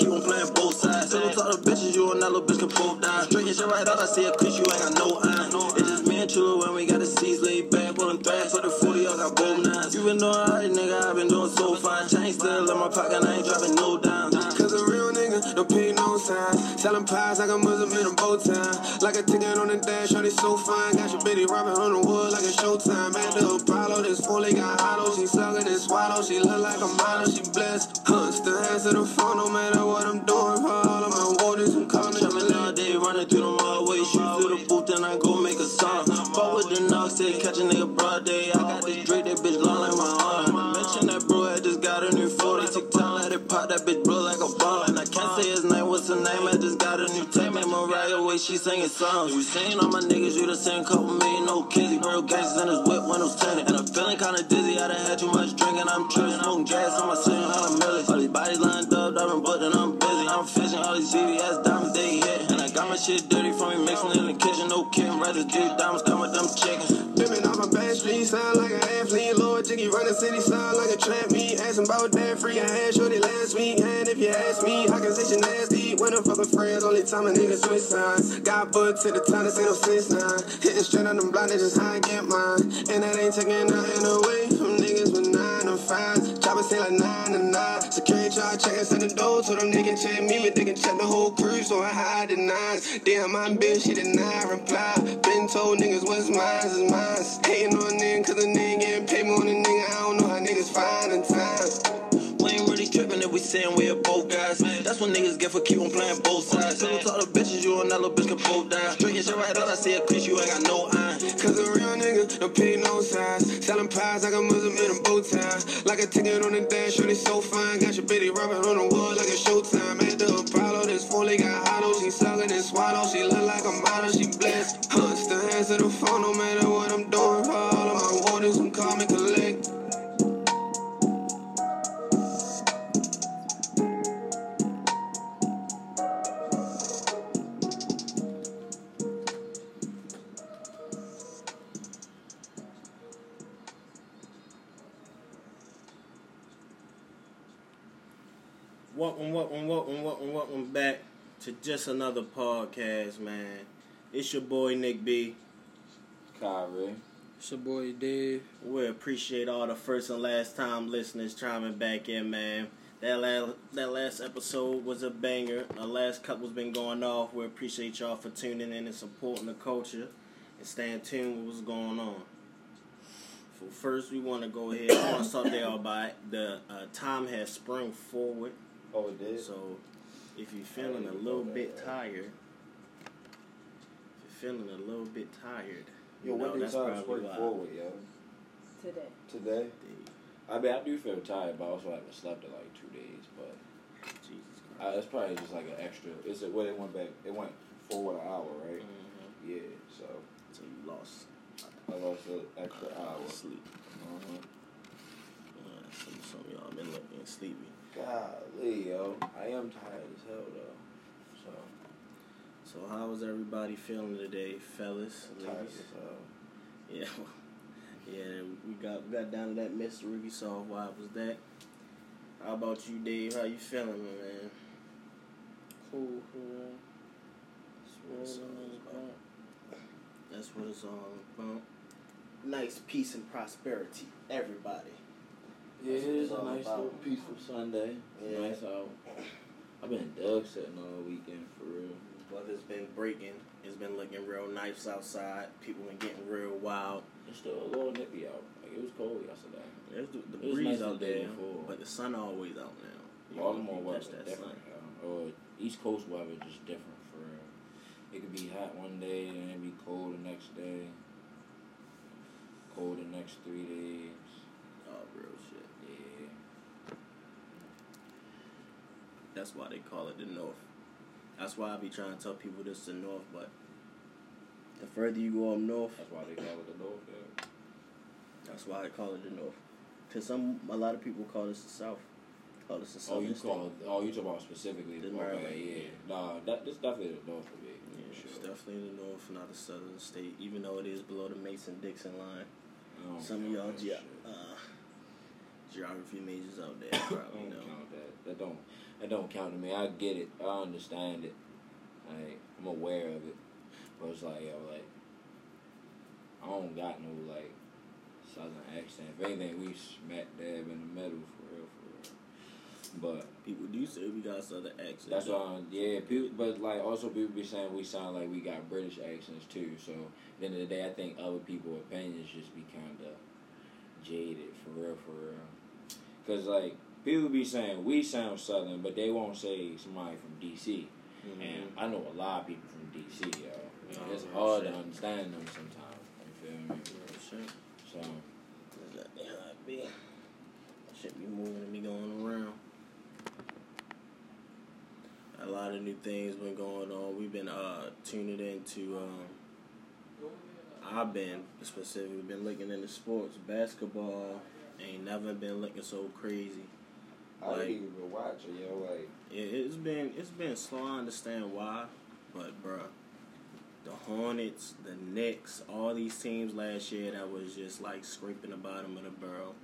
Keep on playing both sides. So don't talk to bitches, you and that little bitch can both die. Drinking shit right out, I see a cause you ain't got no eye. It's just me and True when we got the seats laid back. Pulling threads for the 40, I got both nines. You been doing alright, nigga, I been doing so fine. Chain still in my pocket, I ain't dropping no dimes. Don't pay no signs. Selling pies like a Muslim in a bow tie. Like a ticket on the dash, shorty so fine. Got your bitty robbing on the wood like a showtime. At the Apollo, this fully got hollow. She sucking and swallow. She look like a model, she blessed. Huh, still answer the phone no matter what I'm doing. For all of my waters, I'm calling. Jumping all day, running through them hallways. Shoot through the booth, then I go make a song. Fuck with the knocks, they catch a nigga tape, make Mariah way she singing songs. We seen all my niggas, you the same couple million, no kids. Real gangsters in his whip, windows tinted. And I'm feeling kinda dizzy, I done had too much drinking. I'm tripping, smoking gas on my ceiling, how million. All these bodies lined up, I've been booked and I'm busy. I'm fishing all these VVS diamonds they hit. And I got my shit dirty from me mixing in the kitchen, no kidding. Residue diamonds come with them chickens. Bad street, sound like an athlete. Lord Jiggy run the city, sound like a trap meet. Asking about that free, I had shorty last week. And if you ask me, I can say she nasty. When I'm fucking friends, only time a nigga switch sides. Got booked to the time, this ain't no six nine. Hitting straight on them blind, just how I get mine. And that ain't taking nothing away from niggas with nine to five. Choppers say like nine to nine. Security charge checking, send the door so them niggas check me, but they can check the whole crew, so I hide the nines. Damn, my bitch, she did not reply. Been told niggas what's mine is mine. Hating on a cause a nigga getting paid more than nigga. I don't know how niggas finding time. We ain't really tripping if we saying we're both guys. That's what niggas get for keep on playing both sides. Don't talk to bitches, you and that little bitch can both die. Drinking shit right out, I see a cause you ain't got no eye. Cause a real nigga don't pay no size. Selling pies like a Muslim in a bow tie. Like a ticket on the dash, shorty so fine. Got your bitty rubbing on the wood like a showtime. At the Apollo, this fully got hollow. She sucking and swallow. She look like a model, she blessed. Huh, still answer the phone no matter what I'm Welcome, welcome, welcome, welcome, welcome back to just another podcast, man. It's your boy Nick B. Kyrie. It's your boy Dave. We appreciate all the first and last time listeners chiming back in, man. That last that last episode was a banger. The last couple's been going off. We appreciate y'all for tuning in and supporting the culture and staying tuned with what's going on. So first, we want to go ahead. I want to start there by the uh, time has sprung forward. Oh, it did? So, if you're feeling a little bit tired, if you're feeling a little bit tired, Yo, you know when do that's times probably spring why. forward, yo? today. Today? I mean, I do feel tired, but I also haven't slept in like two days. But Jesus I, Christ. it's probably just like an extra. It's a, what it went back. It went forward an hour, right? Mhm. Yeah. So So you lost I lost an extra hour. hour sleep. Uh-huh. Uh, some, some of y'all been looking sleepy. Golly, yo, I am tired as hell though. So So how was everybody feeling today, fellas, tired ladies? as hell. Yeah, yeah. We got we got down to that mystery. We saw why it was that. How about you, Dave? How you feeling, man? Cool, cool. That's what it's all about. That's what it's all about. Nice peace and prosperity, everybody. Yeah, it is it's a nice little peaceful Sunday. Yeah. Nice out. I've been dog sitting all weekend for real. Weather's been breaking. It's been looking real nice outside. People been getting real wild. It's still a little nippy out. Like it was cold yesterday. There's the, the breeze nice out there, before. but the sun always out now. You Baltimore weather that different. sun. Um, or East Coast weather just different for real. It could be hot one day and then it be cold the next day. Cold the next three days. Oh, real shit. Yeah. That's why they call it the North. That's why I be trying to tell people this is the North, but the further you go up north, That's why they call it the North. Yeah. that's why they call it the North. Cause some a lot of people call this the South. Call this the South. Oh, you call it, oh, you talking about specifically The Maryland. Okay, yeah. Nah, that this definitely the North for me. Yeah, for it's sure. definitely the North, not the Southern state. Even though it is below the Mason Dixon line. Don't Some of y'all ge- uh, geography majors out there probably know. count that. That don't. That don't count to me. I get it. I understand it. Like I'm aware of it. But it's like yo, like I don't got no like southern accent. If anything, we smack dab in the middle for real, for real. But People do say we got southern accents. that's why, I'm- yeah. People, but like also people be saying we sound like we got British accents too. So at the end of the day, I think other people's opinions just be kind of jaded for real, for real. Cause like people be saying we sound southern, but they won't say somebody from DC. Mhm. And I know a lot of people from DC, yo. Oh, it's hard shit. to understand them sometimes. You feel me? Real shit. So That's how it be. Shit be moving and be going around. A lot of new things been going on. We've been uh tuning into um I've been specifically been looking into sports. Basketball ain't never been looking so crazy. I Like- didn't even watch it, yo. Like It, it's been it's been slow. I understand why, but bruh, the Hornets, the Knicks, all these teams last year that was just like scraping the bottom of the barrel.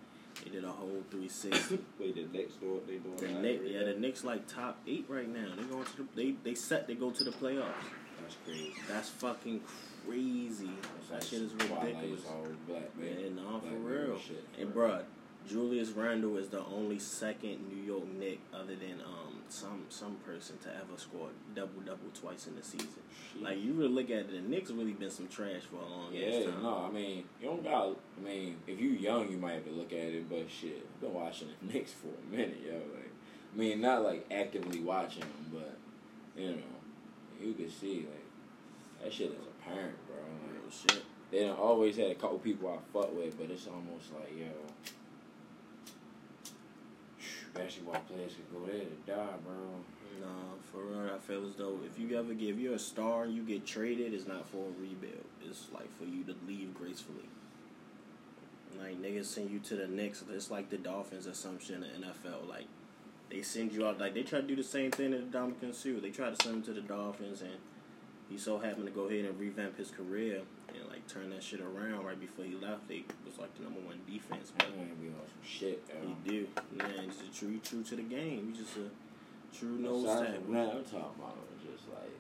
They did a whole 360. wait, the next door they doing the Knicks, yeah, the Knicks like top eight right now. They going to the they they set. They go to the playoffs. That's crazy. That's fucking crazy. That shit is ridiculous. Black, man. Yeah, nah, for real. Shit, And bro. bruh, Julius Randle is the only second New York Knick other than um some some person to ever score double double twice in the season. Like you really look at it, the Knicks really been some trash for a long time. Yeah, time. no, I mean, you don't got. I mean, if you young, you might have to look at it, but shit, I've been watching the Knicks for a minute, yo. Like, I mean, not like actively watching them, but you know, you can see like that shit is apparent, bro. Like, shit. they done always had a couple people I fuck with, but it's almost like yo, basketball players could go there to die, bro. No, for real, I feel as though if you ever give you're a star and you get traded, it's not for a rebuild. It's like for you to leave gracefully. Like niggas send you to the Knicks, it's like the Dolphins shit in the NFL. Like they send you out, like they try to do the same thing to Ndamukong Suh. They try to send him to the Dolphins, and he so happened to go ahead and revamp his career and like turn that shit around right before he left. They was like the number one defense, but man be on some shit, he do. Man, just a true, true to the game. He just a true nose tackle. I'm talking about just like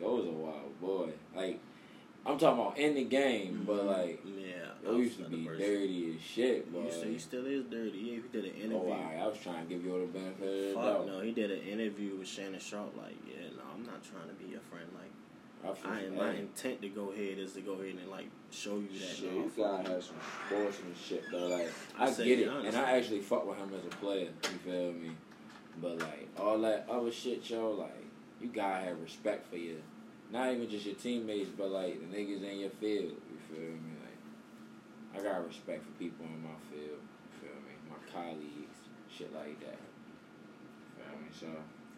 yo was a wild boy. Like I'm talking about in the game, but Mhm. like yeah, yo used to be person. dirty as shit, boy. He, still, he still is dirty. Yeah, he did an interview. Oh, alright, I was trying to give you all the benefit Fuck no, he did an interview with Shannon Sharpe. Like, yeah, no, I'm not trying to be your friend. Like, I I my intent to go ahead is to go ahead and like show you that. Shit, you gotta have some sportsman shit though. Like I I, get it it, and. I actually fuck with him as a player. You feel me? But like all that other shit, yo, like you gotta have respect for your, not even just your teammates, but like the niggas in your field. You feel me? Like I got respect for people in my field. You feel me? My colleagues, shit like that. You feel me? So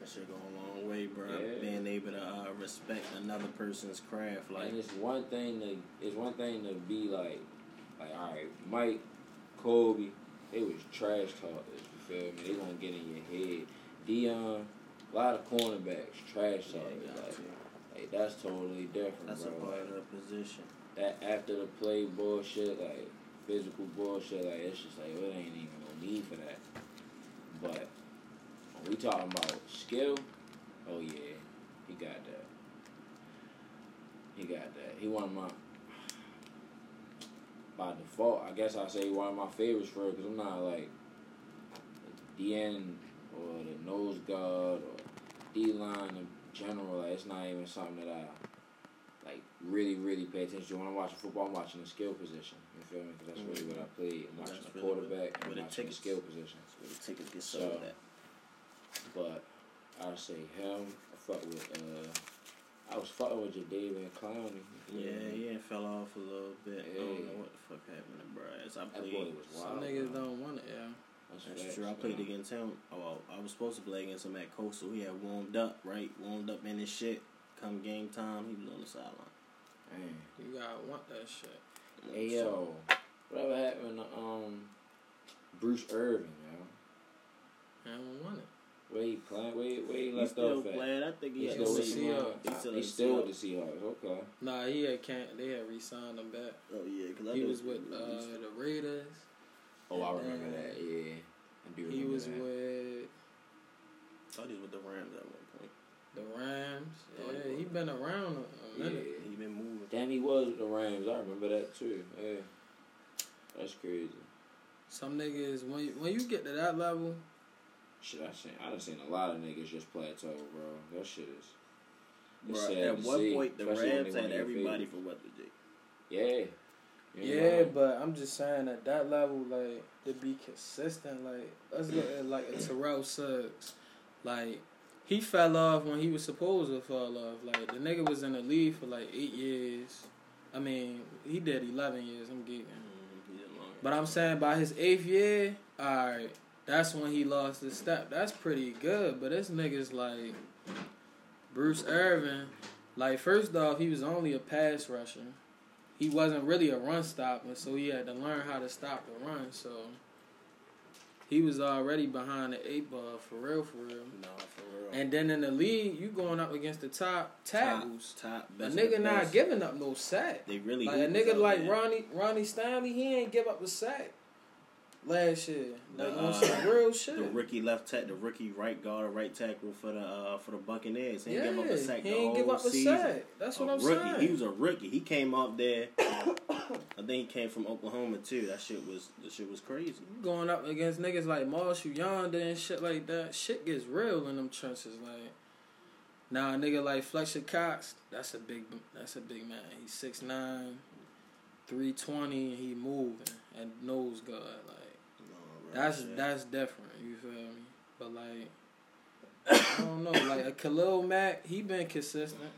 That shit go a long way, bro. Yeah. Being able to uh, respect another person's craft, like, and it's one thing to it's one thing to be like like all right, Mike, Kobe, they was trash talkers. You feel me? They gonna get in your head. Dion, a lot of cornerbacks trash yeah, talkers. got like, like that's totally different, that's a part of the position. that after the play bullshit, like physical bullshit, like it's just like it ain't even no need for that. But we talking about skill, oh yeah, he got that. He got that. He one of my by default. I guess I say one of my favorites for because I'm not like the end or the nose guard or D line in general. Like it's not even something that I like really, really pay attention to. When I'm watching football, I'm watching the skill position. You feel me? Because that's really mm-hmm. what I play. I'm watching That's the really quarterback what and it watching the skill position. That's where the tickets get So- sold at. But I say him. I fuck with. uh I was fucking with Jadeveon Clowney. you feel Yeah, me? yeah, it fell off a little bit. Yeah. I don't know what the fuck happened to Bryce. I That played. boy was wild, Some niggas bro. don't want it, yeah. That's, That's facts, true. I played man. against him. Oh, well, I was supposed to play against him at Coastal. He had warmed up, right? Warmed up in his shit. Come game time, he was on the sideline. Man. You gotta want that shit. Hey yo, whatever happened to um Bruce Irvin, yo? I don't want it. Where he playing? Where, where he left still off at? playing. I think he He's still with the Seahawks. He's still, still with the Seahawks. Okay. Nah, he had can't. They had re-signed him back. Oh yeah, because He was with uh, the Raiders. Oh, I remember then that. Yeah, I do remember He was that. with thought he was with the Rams at one point. The Rams. Oh, Yeah, he he been around a, a Yeah. He been moving. Damn, he was with the Rams. I remember that too. Yeah. That's crazy. Some niggas when you, when you get to that level, Shit, I seen. I done seen a lot of niggas just plateau, bro. That shit is. It's Bruh, sad at to one see, point, the Rams they had one of your everybody for what to do. Yeah. You yeah, know? but I'm just saying at that level, like to be consistent, like let's look at like a Terrell Suggs, like he fell off when he was supposed to fall off. Like the nigga was in the league for like eight years. I mean, he did eleven years. I'm geeking. Mm, he did longer. But I'm saying by his eighth year, alright, that's when he lost his step. That's pretty good. But this nigga's like Bruce Irvin. Like first off, he was only a pass rusher. He wasn't really a run stopper, so he had to learn how to stop the run. So he was already behind the eight ball for real, for real. no, for real. And then in the league, you going up against the top tackles. top, top A nigga not giving up no sack. They really Like a nigga like there. Ronnie Ronnie Stanley, he ain't give up a sack last year. Like The, uh, real shit. The rookie left tackle, the rookie right guard, or right tackle for the uh, for the Buccaneers. He yeah, ain't give up a sack he the whole give up a sack. That's what a I'm rookie. saying. He was a rookie. He came up there. I think he came from Oklahoma too. That shit was the shit was crazy. going up against niggas like Marshal Yanda and shit like that. Shit gets real in them trenches. Like now, a nigga like Fletcher Cox, that's a big, that's a big man. He's 6'9", 320, and he moving and nose guard. Like That's shit. that's different. You feel me? But like, I don't know. Like a Khalil Mack, he been consistent.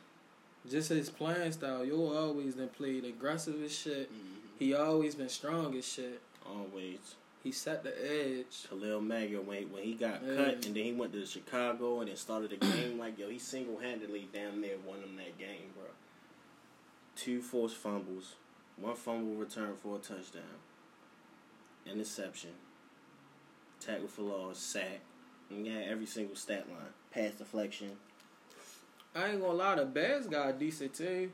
Just his playing style. You always been played aggressive as shit. Mhm. He always been strong as shit. always. He set the edge. Khalil Mack when when he got Yeah. cut and then he went to Chicago and then started the game like yo he single handedly damn near won them that game, bro. Two forced fumbles, one fumble return for a touchdown, interception, tackle for loss, sack, and every single stat line, pass deflection. I ain't gonna lie, the Bears got a decent team.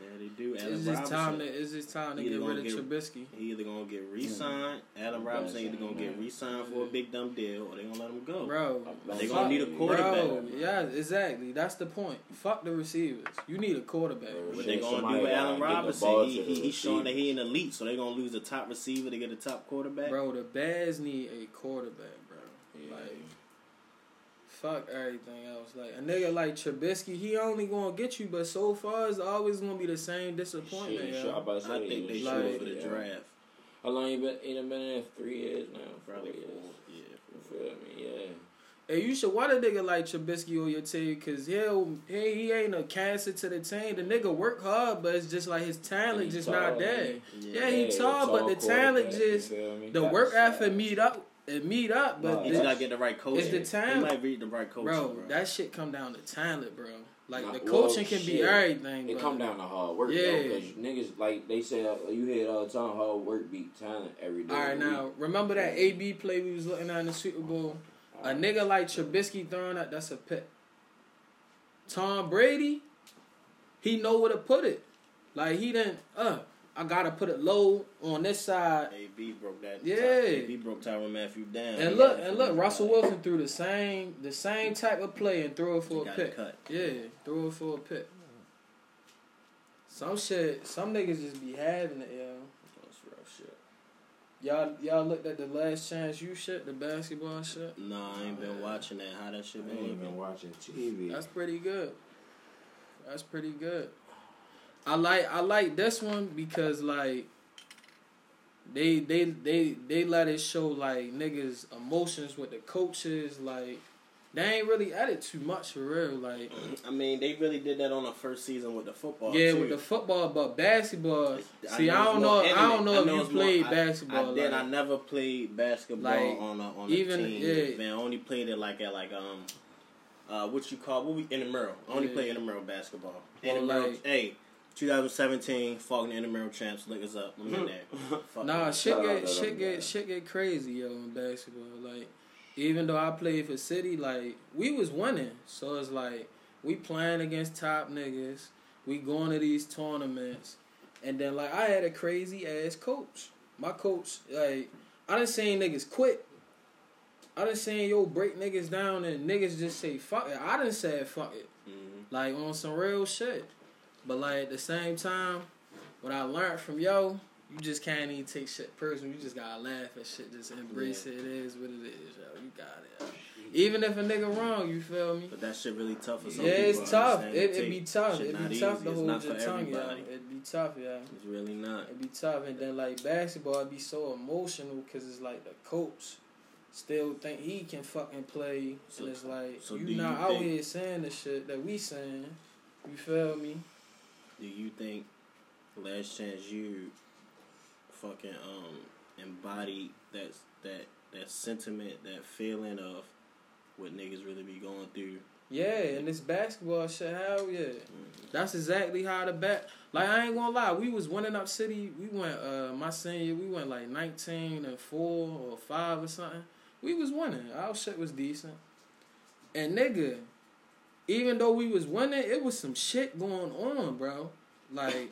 Yeah, they do. Adam It's just time to Robinson, it's just time to get rid of get- Trubisky. he either gonna get re-signed. Adam Robinson either gonna get re-signed for a big dumb deal, or they gonna let him go. Bro, They fuck- gonna need a quarterback. Bro, yeah, exactly. That's the point. Fuck the receivers. You need a quarterback. Bro, What Shit, they gonna do with gotta Allen Robinson? He, he, he's showing that receiver. he an elite, so they gonna lose the top receiver to get a top quarterback. Bro, the Bears need a quarterback, bro. Yeah. Like, fuck everything else. Like a nigga like Trubisky, he only gonna get you, but so far it's always gonna be the same disappointment. Shit, yo. sure, I'm about to say I think they was should Like- for the yeah. draft. How long you been? You done been in there? Three years now. Probably Four four. years. Yeah. You feel me? Yeah. Hey, you should want a nigga like Trubisky on your team, cause he'll he, he ain't a cancer to the team. The nigga work hard, but it's just like his talent He just tall, not there. man. Yeah, he Yeah, tall, but the talent quarterback, just the work size. effort meet up. It meet up, but Nah, He the- gotta get the right coaching. It's the He talent. might read the right coaching, bro, bro. that shit come down to talent, bro. Like Nah, the well, coaching can be everything. It but- come down to hard work. Yeah. Yeah. Because niggas, like they say, uh, you hear it all the time, hard work beat talent every day. All right, now week. remember that AB play we was looking at in the Super Bowl. A nigga like Trubisky throwing that, that's a pick. Tom Brady, he know where to put it. Like he didn't. Uh, I gotta put it low on this side. AB broke that. Yeah. AB broke Tyrann Mathieu down. And look, and look, Russell the Wilson threw the same, the same type of play and threw it He for a got pick. cut. Yeah, threw it for a pick. Some shit, some niggas just be having it, yo. That's real shit. Y'all, y'all looked at the last chance U shit, the basketball shit. No, I ain't been watching that. How that shit I been ain't looking? been watching TV. That's pretty good. That's pretty good. I like I like this one because like they they they they let it show like niggas emotions with the coaches like they ain't really added too much for real like I mean, they really did that on the first season with the football. yeah too. with the football but basketball I see I, don't more know I don't know if you more- played I- basketball I did. like, I never played basketball Like, on a on even- team. yeah. Man, I only played it like at like um, uh, what you call what we intramural. I only Yeah. play intramural basketball. Well, Intramural. like- hey, 2017 Falcon intramural champs. Look us up. I'm in there. Fuck Nah, it. shit Shout get to shit get guys. shit get crazy yo in basketball. Like even though I played for City, like we was winning. So it's like we playing against top niggas. We going to these tournaments, and then like I had a crazy ass coach. My coach, like I done seen niggas quit. I done seen yo break niggas down and niggas just say fuck it. I done said fuck it. Mhm. Like on some real shit. But like at the same time, what I learned from yo, you just can't even take shit personal. You just gotta laugh at shit. Just embrace Yeah. it. It is what it is, yo. You got it. Yo. Even if a nigga wrong, you feel me? But that shit really tough for some Yeah, people. it's tough. It, it be tough. It be tough easy. to hold your tongue, everybody. It be tough, yeah. It's really not. It be tough, and then like basketball, it be so emotional because it's like the coach still think he can fucking play, So- and it's like so you not you out think- here saying the shit that we saying. You feel me? Do you think Last Chance U fucking um embody that that that sentiment, that feeling of what niggas really be going through? Yeah, and this basketball shit, hell yeah. Mm. That's exactly how the bat. Like I ain't gonna lie, we was winning up city. We went uh my senior, we went like nineteen and four or five or something. We was winning. Our shit was decent. And nigga, even though we was winning, it was some shit going on, bro. Like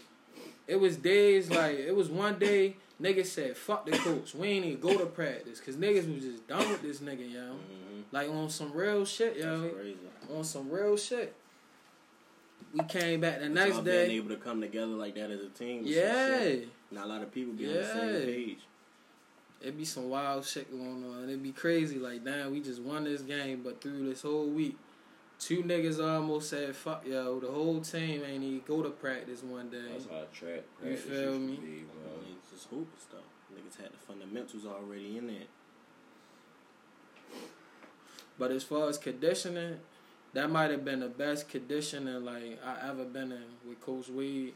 it was days like it was one day niggas said fuck the coach. We ain't even go to practice because niggas was just done with this nigga, yo. Mhm. Like on some real shit, yo on some real shit. We came back the next y'all being able to come together like that as a team. Yeah. Not a lot of people be on the same page. it be some wild shit going on. It be crazy. Like, damn, we just won this game, but through this whole week, two niggas almost said, "Fuck yo." The whole team ain't even go to practice one day. That's how track You practice feel used me? to be, I bro. mean, it's just hoop stuff. Niggas had the fundamentals already in it. But as far as conditioning, that might have been the best conditioning like I ever been in with Coach Wade,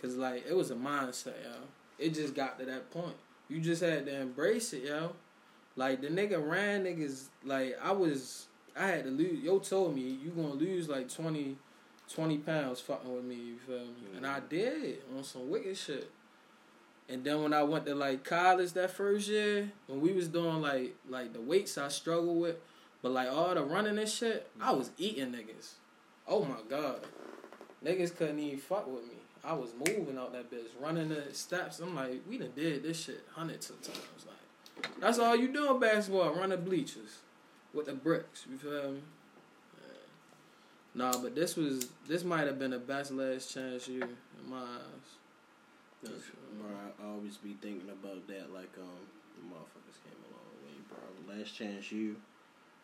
cause like it was a mindset, yo. It just got to that point. You just had to embrace it, yo. Like the nigga ran niggas like I was. I had to lose. Yo told me you gonna lose like 20, 20 pounds fucking with me. You feel me? And I mm. did on some wicked shit. And then when I went to like college that first year, when we was doing like like the weights I struggled with, but like all the running and shit, I mm. was eating niggas. Oh my god, niggas couldn't even fuck with me. I was moving out that bitch, running the steps. I'm like, we done did this shit hundreds of times. Like that's all you doing basketball, running bleachers with the bricks. You feel me? Nah, but this was this might have been the best last chance year in my eyes. Cause, bro, I always be thinking about that. Like, um, the motherfuckers came a long way, bro. Last chance U,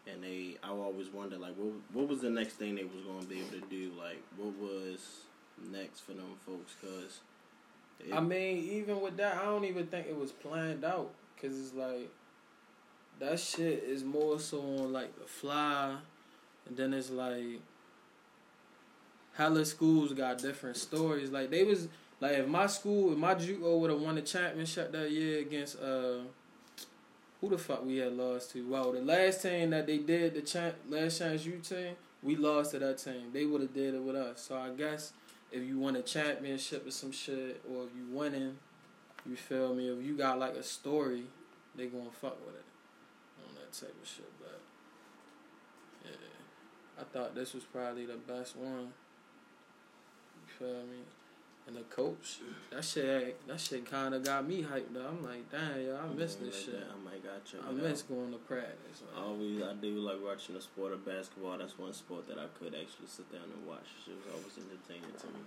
and they. I always wonder, like, what what was the next thing they was gonna be able to do? Like, what was next for them folks? Cause it, I mean, even with that, I don't even think it was planned out. Cause it's like that shit is more so on like the fly, and then it's like hella schools got different stories. Like they was like if my school, if my JUCO would have won the championship that year against uh. Who the fuck we had lost to? Well, the last team that they did the champ, last chance U team, we lost to that team. They would have did it with us. So I guess if you win a championship or some shit, or if you winning, you feel me? If you got like a story, they gonna fuck with it that type of shit. But yeah, I thought this was probably the best one. You feel me? And the coach, that shit, that shit kind of got me hyped up. I'm like, damn, yo, I miss this like shit. that, I might got check I it miss going to practice. Like, Always, I do like watching the sport of basketball. That's one sport that I could actually sit down and watch. It was always entertaining to me.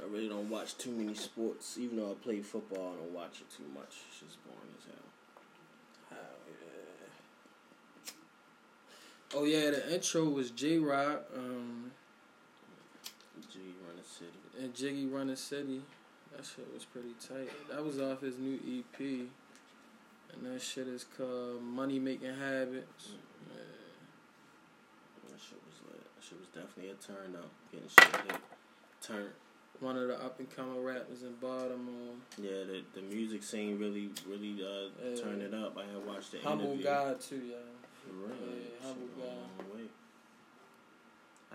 I really don't watch too many sports. Even though I play football, I don't watch it too much. It's just boring as. Hell yeah. Oh yeah, the intro was J Rock um, G run the city. and Jiggy Running City. That shit was pretty tight. That was off his new EP, and that shit is called Money Making Habits. Yeah. That shit was lit. That shit was definitely a turn up. Getting shit hit. Turn. One of the up and coming rappers in Baltimore. Yeah, the the music scene really really uh Yeah. turned it up. I had watched the Humble interview. guy too, yeah. For real. Yeah, humble guy.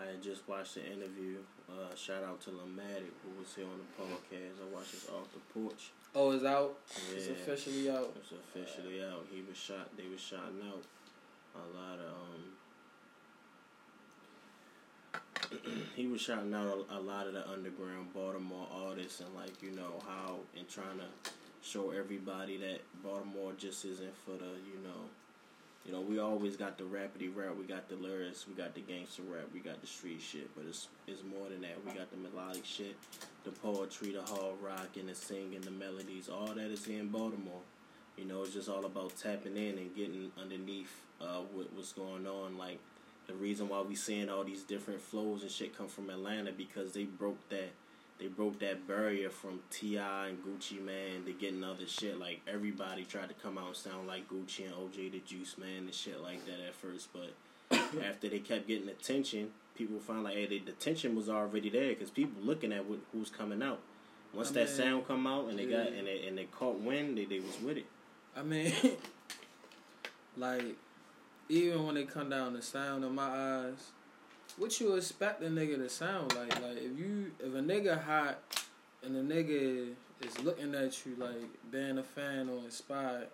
I had just watched the interview. Uh, shout out to Lamatic who was here on the podcast. I watched this off the porch. Oh, it's out. Yeah, It's officially out. It's officially out. He was shot. They was shouting out a lot of. um He was shouting out a, a lot of the underground Baltimore artists and like you know how and trying to show everybody that Baltimore just isn't for the you know You know, we always got the rapidy rap, we got the lyrics, we got the gangster rap, we got the street shit, but it's it's more than that. We got the melodic shit, the poetry, the hard rock, and the singing, the melodies. All that is in Baltimore. You know, it's just all about tapping in and getting underneath uh, what, what's going on. Like the reason why we seeing all these different flows and shit come from Atlanta because they broke that they broke that barrier from T.I. and Gucci Mane to getting other shit. Like everybody tried to come out and sound like Gucci and OJ da Juiceman and shit like that at first, but after they kept getting attention, people found like hey, the attention was already there because people looking at what, who's coming out. Once I that mean, sound come out and they got and they and they caught wind, they they was with it. I mean, like, even when they come down the sound in my eyes, what you expect a nigga to sound like? Like, if you, if a nigga hot and a nigga is looking at you like being a fan or inspired,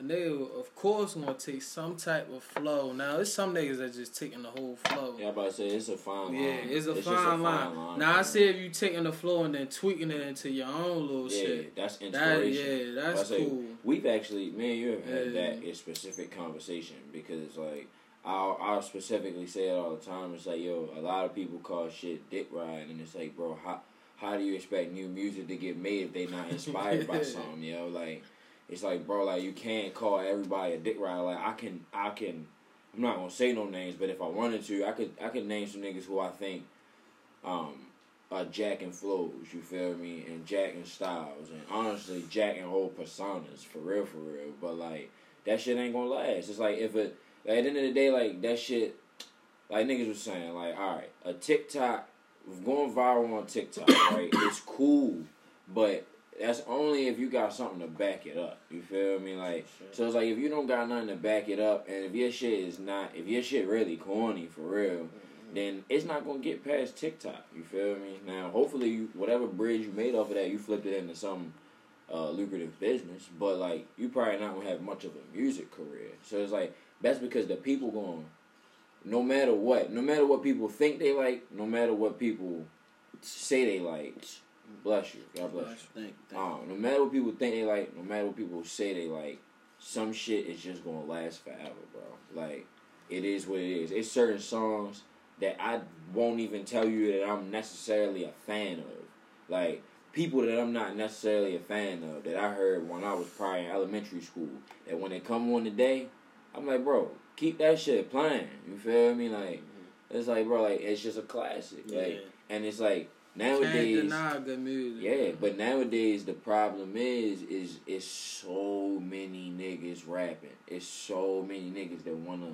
a nigga, of course, gonna take some type of flow. Now, it's some niggas that just taking the whole flow. Yeah, I'm about to say it's a fine line. Yeah, it's a just fine line. Now I man. say if you taking the flow and then tweaking it into your own little Yeah, shit. that's That inspiration. yeah, I that's say, cool. We've actually, me and you have had Yeah. that specific conversation because, like, I'll, I'll specifically say it all the time. It's like, yo, a lot of people call shit dick riding, and it's like, bro, how how do you expect new music to get made if they not inspired by something, yo? Like, it's like, bro, like you can't call everybody a dick rider. Like, I can, I can, I'm not gonna say no names, but if I wanted to, I could, I could name some niggas who I think, um, uh, Jack and flows, you feel me, and Jack and styles, and honestly, Jack and whole personas, for real, for real. But like that shit ain't gonna last. It's like if it like, at the end of the day, like that shit, like niggas was saying, like all right, a TikTok going viral on TikTok, right? It's cool, but that's only if you got something to back it up. You feel me? Like so, it's like if you don't got nothing to back it up, and if your shit is not, if your shit really corny for real then it's not gonna get past TikTok. You feel me? Now, hopefully, you, whatever bridge you made off of that, you flipped it into some uh, lucrative business. But like, you probably not gonna have much of a music career. So it's like that's because the people going, no matter what, no matter what people think they like, no matter what people say they like. Bless you. God bless you. Thank, thank Um, no matter what people think they like, no matter what people say they like, some shit is just gonna last forever, bro. Like, it is what it is. It's certain songs that I won't even tell you that I'm necessarily a fan of. Like, people that I'm not necessarily a fan of that I heard when I was probably in elementary school. That when they come on today, I'm like, bro, keep that shit playing. You feel me? Like, it's like, bro, like it's just a classic. Like, Yeah. and it's like Can't nowadays. deny good music. Yeah, but nowadays the problem is is it's so many niggas rapping. It's so many niggas that wanna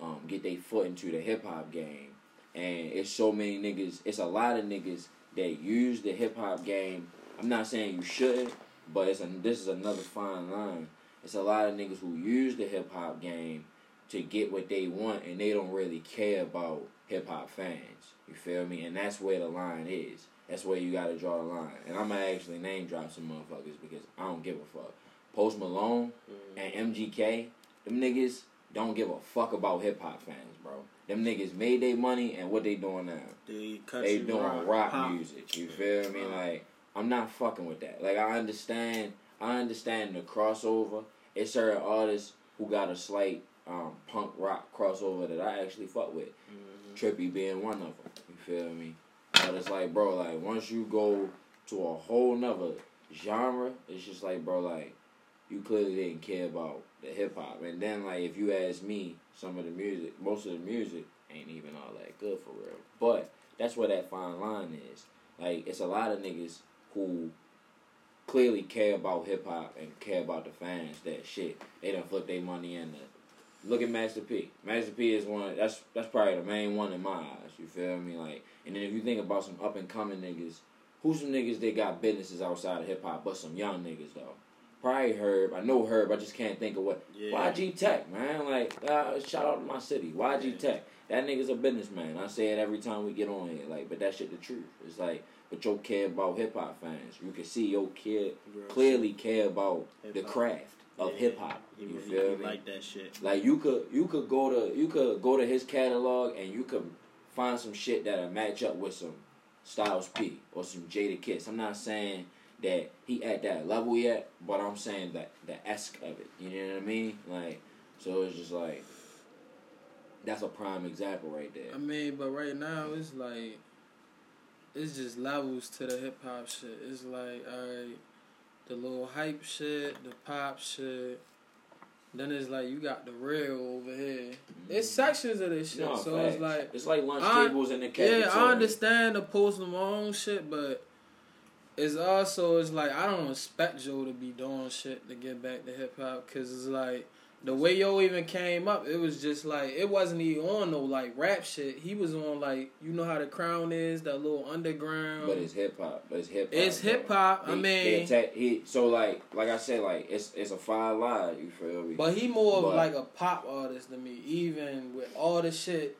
um, get their foot into the hip hop game, and it's so many niggas. It's a lot of niggas that use the hip hop game. I'm not saying you shouldn't, but it's a, this is another fine line. It's a lot of niggas who use the hip hop game to get what they want, and they don't really care about hip hop fans. You feel me? And that's where the line is. That's where you gotta draw the line. And I'm gonna actually name drop some motherfuckers because I don't give a fuck. Post Malone mm-hmm. and MGK, them niggas don't give a fuck about hip hop fans, bro. Them niggas made their money and what they doing now? They, They doing rock, rock, pop. music. You feel me? Like I'm not fucking with that. Like I understand, I understand the crossover. It's certain artists who got a slight um, punk rock crossover that I actually fuck with. Trippie being one of them. You feel me? But it's like, bro, like once you go to a whole nother genre, it's just like, bro, like you clearly didn't care about the hip hop. And then, like, if you ask me, some of the music, most of the music ain't even all that good for real. But that's where that fine line is. Like, it's a lot of niggas who clearly care about hip hop and care about the fans. That shit, they done flip their money in. The, look at Master P. Master P is one. That's that's probably the main one in my eyes. You feel me? Like, and then if you think about some up and coming niggas, who's some niggas that got businesses outside of hip hop, but some young niggas though. Probably Herb. I know Herb. I just can't think of what. Yeah. YG Tech, man. Like, uh, shout out to my city. YG Yeah. Tech. That nigga's a businessman. I say it every time we get on here. Like, but that shit the truth. It's like, but yo care about hip hop fans. You can see yo kid Real clearly care about the Hip-hop. craft of Yeah, hip hop. You he, feel he me? like that shit. Like you could you could go to you could go to his catalog and you could find some shit that'll match up with some Styles P or some Jadakiss. I'm not saying that he at that level yet, but I'm saying that the esque of it. You know what I mean? Like So it's just like that's a prime example right there. I mean, but right now it's like it's just levels to the hip hop shit. It's like alright, the little hype shit, the pop shit. Then it's like you got the real over here. It's mm-hmm. sections of this shit, No, so facts. it's like it's like lunch I- tables in the cafeteria. yeah, I understand the post Malone shit, but it's also it's like I don't expect Joe to be doing shit to get back to hip hop because it's like the way Yo even came up, it was just like it wasn't even on no like rap shit. He was on like you know how the crown is that little underground. But it's hip hop. But it's hip hop. It's hip-hop, I mean- he attack, he so like like I said like it's it's a fine line. You feel me? but he more of like a pop artist to me, even with all the shit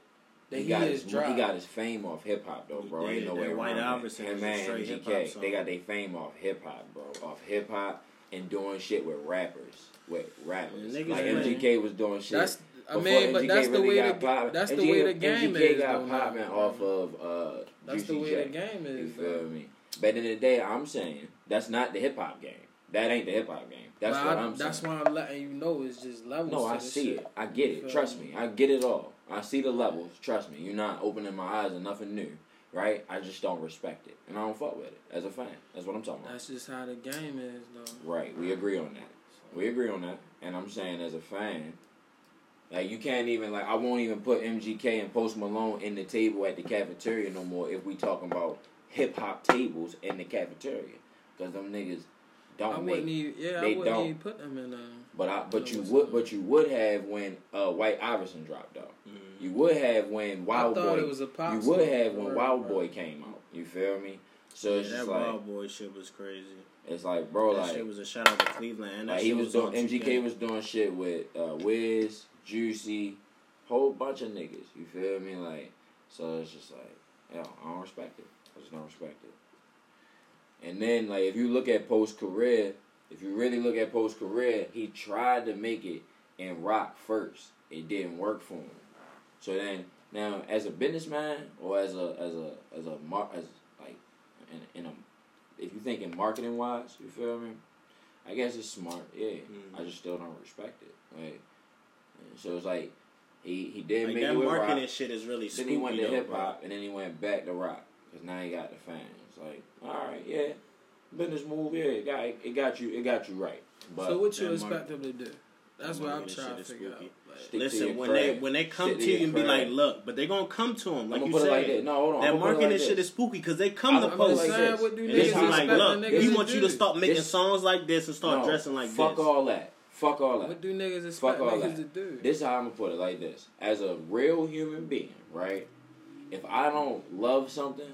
that he he, got is his dropped. he got his fame off hip hop though, He bro. Ain't did. no way White around Iverson it. Him and straight MGK, hip-hop they got their fame off hip hop, bro. Off hip hop and doing shit with rappers, with rappers. Niggas like really- MGK was doing shit. That's I mean, but MGK that's the way the poppin'. that's the way the game MGK is. got popping off of uh, That's the way J. the game is. You feel though. me? But in the day, I'm saying that's not the hip hop game. That ain't the hip hop game. That's But what I- I'm That's why I'm letting you know it's just levels. No, I see shit. it. I get it. Trust me? me. I get it all. I see the levels. Trust me. You're not opening my eyes to nothing new, right? I just don't respect it, and I don't fuck with it as a fan. That's what I'm talking about. That's just how the game is, though. Right. We agree on that. We agree on that. And I'm saying as a fan, like you can't even like I won't even put MGK and Post Malone in the table at the cafeteria no more if we talking about hip hop tables in the cafeteria because them niggas I don't wouldn't make. even. Yeah, I wouldn't don't. even put them in. Uh, But I but you would but you would have when uh, White Iverson dropped out. Mhm. You would have when Wild I thought Boy. it was a pop. you would have when Right, Wild right. Boy came out. You feel me? So Yeah, it's that just like Wild Boy shit was crazy. it's like bro that like shit was a shout out to Cleveland. And Like he was doing on MGK 2K. was doing shit with uh, Wiz, Juicy, whole bunch of niggas. You feel me? Like so it's just like, yo, I don't respect it. I just don't respect it. And then like if you look at post career, if you really look at post career, he tried to make it in rock first. It didn't work for him. So then now as a businessman or as a as a as a mar- as like in, in a if you thinking marketing wise, you feel me? I guess it's smart, yeah. Mhm. I just still don't respect it. Like, so it's like he he did Like make that it with marketing rock. shit is really Then he went to hip hop, and then he went back to rock because now he got the fans. Like, all right, yeah, business move, yeah, it got it got you, it got you right. But so what you that expect them to do? That's what I'm trying to shit is figure out. spooky. Like, Stick Listen, when craft. they when they come Stick to to you your and be like, look, but they gonna come to them like I'm you gonna put it like said. that. No, hold on. that I'm gonna put it marketing like shit is spooky because they come I'm to gonna post like saying, this. and This they niggas be like, look, we niggas want you to stop making This- songs like this and start No, dressing like fuck this. all that. Fuck all that. What do niggas Fuck expect all niggas that. to do? This is how I'm gonna put it like this. As a real human being, right? If I don't love something,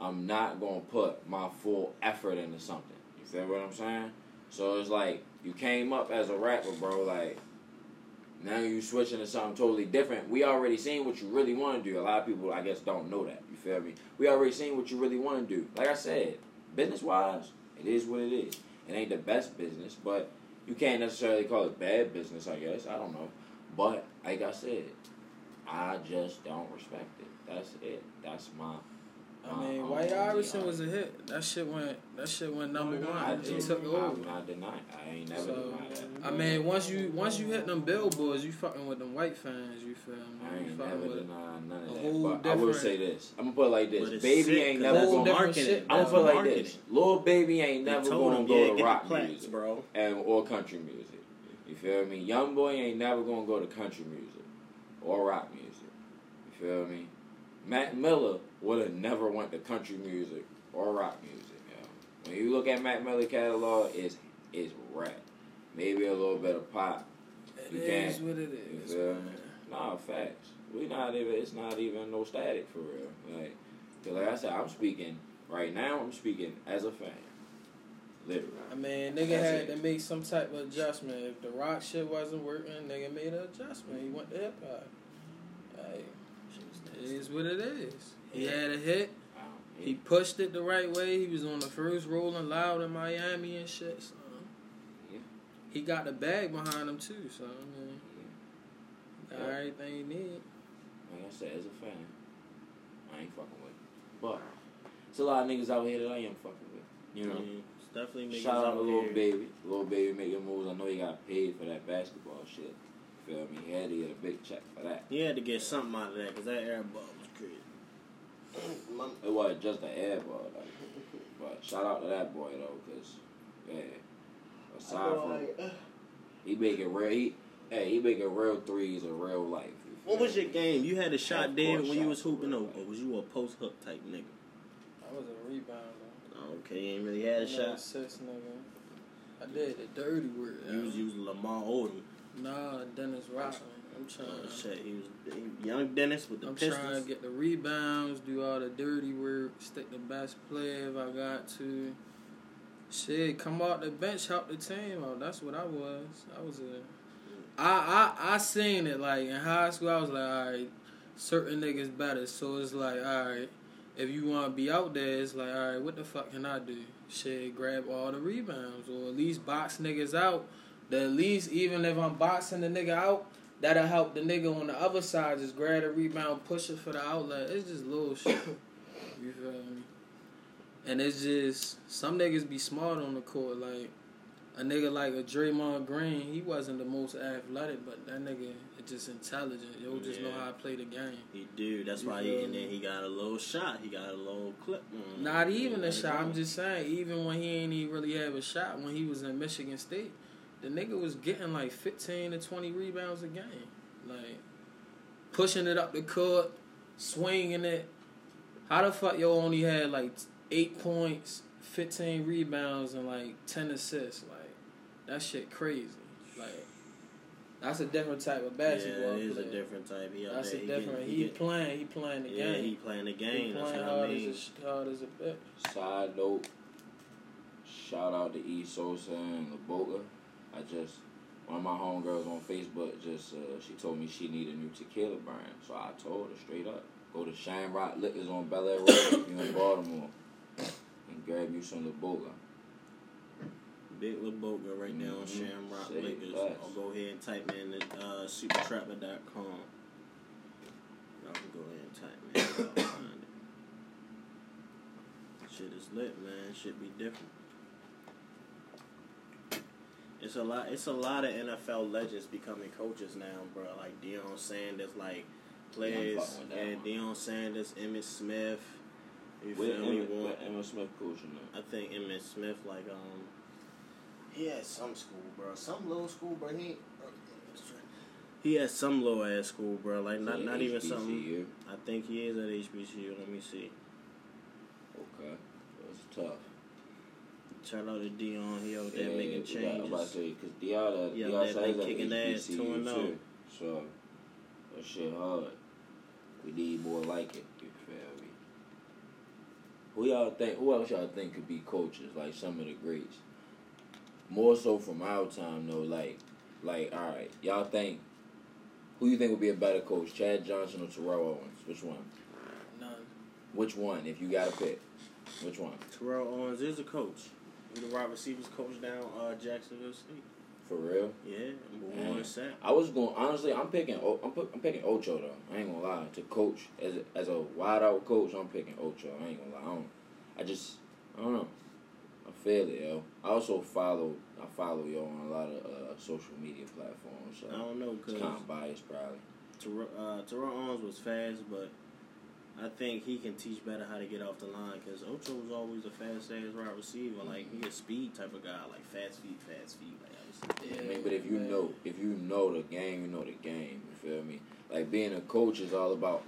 I'm not gonna put my full effort into something. You feel what I'm saying? So it's like you came up as a rapper, bro. Like now you switching to something totally different. We already seen what you really want to do. A lot of people, I guess, don't know that. You feel me? We already seen what you really want to do. Like I said, business wise, it is what it is. It ain't the best business, but you can't necessarily call it bad business. I guess I don't know, but like I said, I just don't respect it. That's it. That's my. I my mean, own White Iverson idea. was a hit. That shit went. That shit went number Oh, one. I It did. took over. I'm not. I ain't never So, denied that. I mean, once you once you hit them billboards, you fucking with them white fans. You feel me? I ain't fucking never with denied none of that. But I will say this. I'm gonna put it like this. Baby sick, ain't 'cause never gonna. different marketing. shit. I'm gonna put it like this. Lil Baby ain't They never gonna him, go yeah, to rock the plaques, music bro. and or country music. You feel me? Young boy ain't never gonna go to country music or rock music. You feel me? Mac Miller would have never went to country music or rock music. Yo. When you look at Mac Miller catalog, it's it's rap. Maybe a little bit of pop. It You is can't. what it is. You? Nah, facts. We not even. It's not even no static for real. Like, cause like I said, I'm speaking right now. I'm speaking as a fan. Literally. I mean, nigga That's had it. to make some type of adjustment. If the rock shit wasn't working, nigga made an adjustment. He went to hip hop. Like, it is what it is. He had a hit. He pushed it the right way. He was on the first Rolling Loud in Miami and shit. So he got the bag behind him too. So I mean, he got everything he need. Like I said, as a fan, I ain't fucking with. it. But it's a lot of niggas out here that I am fucking with. You know. Yeah, it's definitely niggas Shout out to out Lil here. Baby. Lil Baby making moves. I know he got paid for that basketball shit. feel me? He had to get a big check for that. He had to get something out of that because that air ball was crazy. It wasn't just an air ball, like, but shout out to that boy though, cause yeah, aside from he making real, he, hey, he making real threes in real life. you What feel was your game? You had a shot Of dead when you was hooping, or or was you a post hook type nigga? I was a rebounder. Okay, you ain't really had a I'm shot. assist, nigga. I did the dirty work. You was using Lamar Odom. Nah, Dennis Rodman. I'm trying. Oh shit, he was he, young Dennis with the I'm Pistons. trying to get the rebounds, do all the dirty work, stick the best play if I got to. Shit, come out the bench, help the team out. That's what I was. I was a. I I I seen it like in high school. I was like, all right, certain niggas better. So it's like, all right, if you want to be out there, it's like, all right, what the fuck can I do? Shit, grab all the rebounds or at least box niggas out. That at least even if I'm boxing the nigga out, that'll help the nigga on the other side just grab the rebound, push it for the outlet. It's just little shit. You feel me? And it's just some niggas be smart on the court. Like a nigga like a Draymond Green, he wasn't the most athletic, but that nigga is just intelligent. Yo, just know how to play the game. He do. That's You why. He, and then he got a little shot. He got a little clip. Mm. Not even a shot. I'm just saying, even when he ain't even really have a shot, when he was in Michigan State, the nigga was getting like 15 to 20 rebounds a game. Like, pushing it up the court, swinging it. How the fuck yo only had like eight points, 15 rebounds, and like 10 assists? Like, that shit crazy. Like, that's a different type of basketball. Yeah, it is a different type. He out That's a there, he different. getting- He, he get- playing. He playing the Yeah, game. he playing the He game. That's playing what I hard, mean. as a, hard as a bitch. Side note, shout out to E Sosa and LaBoca. I just one of my homegirls on Facebook just uh, she told me she needed a new tequila brand, so I told her straight up, go to Shamrock Liquors on Bel Air Road if you in Baltimore, and grab you some LaBoca. Big LaBoca right now on Mhm. Shamrock Say less. Or go ahead and type in the uh, supertrapper.com. Y'all can go ahead and type in. Y'all find it. Shit is lit, man. Shit be different. It's a lot. It's a lot of NFL legends becoming coaches now, bro. Like Deion Sanders, like players, yeah, one. Deion Sanders, Emmitt Smith. You With feel me? One- with Smith coaching. I think Emmitt Smith, like um, he had some school, bro. Some little school, bro. He he had some low ass school, bro. Like not not even something. I think he is at HBCU. Let me see. Okay, that's tough. Shout out to Deion. He out there Yeah, making yeah, I'm about to changes. say because Deion, Yeah, Deion they- says they at kicking ass, HBCU 2 and oh. too. So that shit hard. We need more like it. You feel me? Who y'all think? Who else y'all think could be coaches? Like some of the greats. More so from our time though. Like, like all right, y'all think. Who you think would be a better coach, Chad Johnson or Terrell Owens? Which one? None. Which one? If you got to pick, which one? Terrell Owens is a coach. He the wide receivers coach down uh, Jacksonville State. For real? Yeah, number one sack. I was going honestly. I'm picking. I'm, I'm picking Ocho though. I ain't gonna lie. To coach as a, as a wide out coach, I'm picking Ocho. I ain't gonna lie. I don't. I just. I don't know. I feel it, yo. I also follow. I follow yo on a lot of uh, social media platforms. So I don't know it's because kind of biased, probably. Terrell, uh, Terrell Owens was fast, but I think he can teach better how to get off the line because Ocho was always a fast ass wide receiver. Like he a speed type of guy, like fast feet, fast feet. Like I I mean, but if you man. know, if you know the game, you know the game. You feel me? Like being a coach is all about.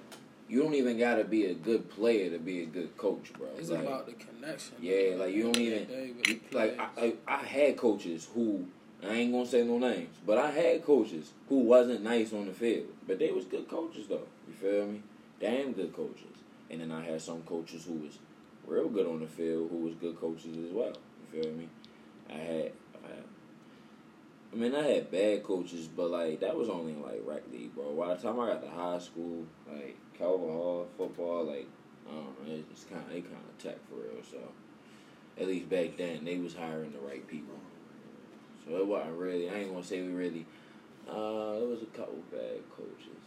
You don't even gotta be a good player to be a good coach, bro. It's Like, about the connection. Yeah, like you don't even you- like I, I, I had coaches who I ain't gonna say no names, but I had coaches who wasn't nice on the field, but they was good coaches though. You feel me? Damn good coaches. And then I had some coaches who was real good on the field, who was good coaches as well. You feel me? I had, I had I mean, I had bad coaches, but like that was only like rec league, bro. By the time I got to high school, like Calvert Hall football, like I don't know, it- it's kind of they kind of tech for real. So at least back then, they was hiring the right people. So it wasn't really. I ain't gonna say we really. Uh, there was a couple bad coaches,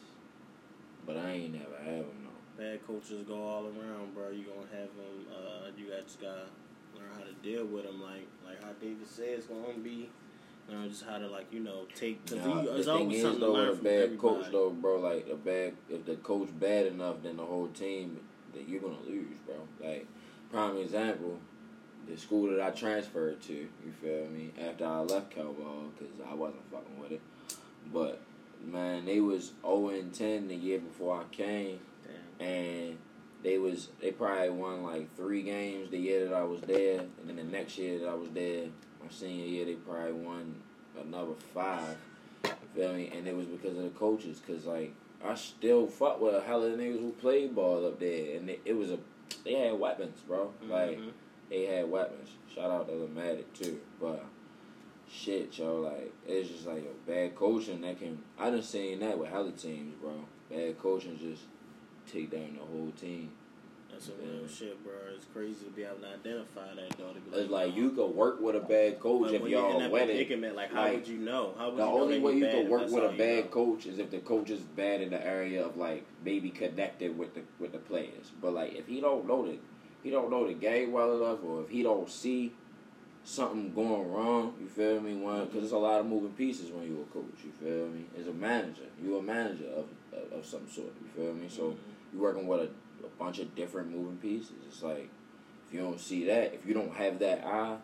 but I ain't never have them though. bad coaches go all around, bro. You gonna have them. Uh, you just gotta learn how to deal with them. Like like how David said, it's gonna be You know, just how to like you know take because Nah, there's the thing is though, with a bad everybody. coach though, bro. Like a bad, if the coach bad enough, then the whole team, that you're gonna lose, bro. Like prime example, the school that I transferred to. You feel me? After I left Cal Hall, because I wasn't fucking with it. But man, they was 0 and 10 the year before I came, Damn. and they was they probably won like three games the year that I was there, and then the next year that I was there, my senior year, they probably won another five. You feel me? And it was because of the coaches, cause like I still fuck with a hell of the niggas who played ball up there, and it, it was a they had weapons, bro. Like Mhm. they had weapons. Shout out to the Lamatic too, but. Shit, yo, like it's just like a bad coaching that can. I done seen that with hella teams, bro. Bad coaching just take down the whole team. That's some real shit, bro. It's crazy to be able to identify that though. It's like oh, you could work with a bad coach if y'all that winning. predicament, like how Like, would you know? How would The you know only way you can work with a bad know? coach is if the coach is bad in the area of like maybe connected with the with the players. But like if he don't know the he don't know the game well enough, or if he don't see something going wrong, you feel me? One because it's a lot of moving pieces when you're a coach. You feel me? As a manager, you're a manager of of, of some sort. You feel me? So mm-hmm. you're working with a, a bunch of different moving pieces. It's like if you don't see that, if you don't have that eye,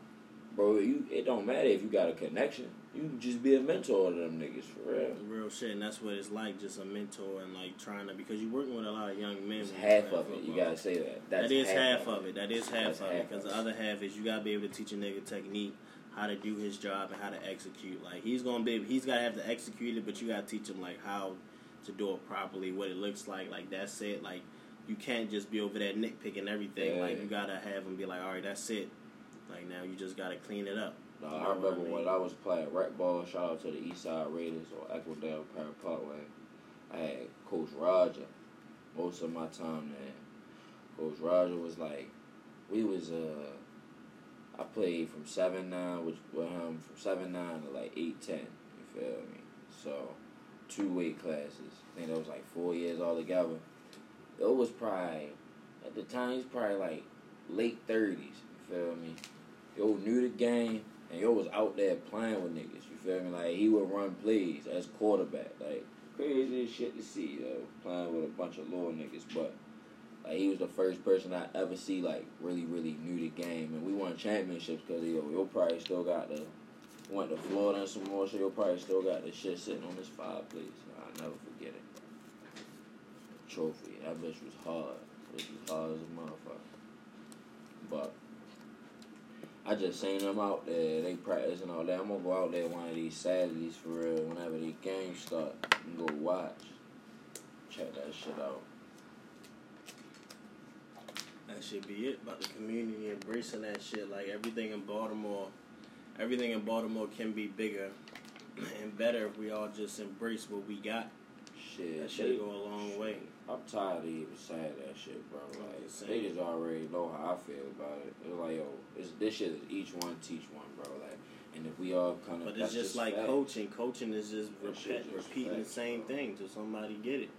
bro, you it don't matter if you got a connection. You can just be a mentor to them niggas for real. Real shit, and that's what it's like, just a mentor and like trying to because you're working with a lot of young men. It's half of it. You gotta say that. That's That is half, of it. That is half That's of it. Because the other half is you gotta be able to teach a nigga technique, how to do his job, and how to execute. Like he's gonna be, he's gotta have to execute it, but you gotta teach him like how to do it properly, what it looks like. Like that's it. Like you can't just be over there nitpicking everything. Yeah. Like you gotta have him be like, all right, that's it. Like now you just gotta clean it up. No, I remember when I was playing rec ball. Shout out to the East Side Raiders or Equidale Park Parkway. I had Coach Roger most of my time there. Coach Roger was like, we was uh, I played from seven nine with with him from seven nine to like eight ten. You feel me? So two weight classes. I think that was like four years altogether. It was probably at the time he's probably like late thirties. You feel me? Yo knew the game and yo was out there playing with niggas. You feel me? Like he would run plays as quarterback. Like crazy shit to see though. Playing with a bunch of little niggas, but like he was the first person I ever see like really really knew the game, and we won championships because yo yo probably still got the went to Florida and some more, so yo probably still got the shit sitting on his fireplace. I'll never forget it. Trophy. That bitch was hard. It was hard as a motherfucker. But I just seen them out there. They practicing all that. I'm gonna go out there one of these Saturdays for real. Whenever these games start, and go watch. Check that shit out. That should be it. About the community embracing that shit. Like everything in Baltimore, everything in Baltimore can be bigger and better if we all just embrace what we got. Shit. That should go a long way. I'm tired of even saying that shit, bro. Like they just already know how I feel about it. It's like, yo, it's, this shit is each one teach one, bro. Like, and if we all kind of, But it's just like fact. coaching. Coaching is just repeat, just repeating the same bro. thing till somebody get it.